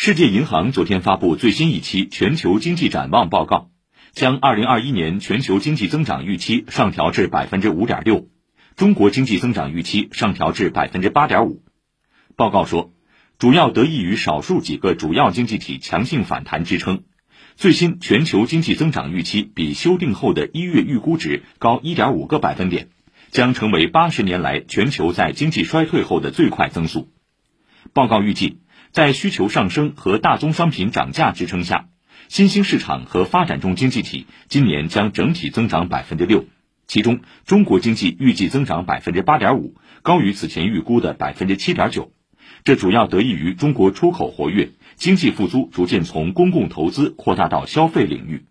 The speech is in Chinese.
世界银行昨天发布最新一期全球经济展望报告，将2021年全球经济增长预期上调至百分之五点六，中国经济增长预期上调至百分之八点五。报告说，主要得益于少数几个主要经济体强劲反弹支撑，最新全球经济增长预期比修订后的一月预估值高一点五个百分点，将成为八十年来全球在经济衰退后的最快增速。报告预计。在需求上升和大宗商品涨价支撑下，新兴市场和发展中经济体今年将整体增长百分之六，其中中国经济预计增长百分之八点五，高于此前预估的百分之七点九。这主要得益于中国出口活跃，经济复苏逐渐从公共投资扩大到消费领域。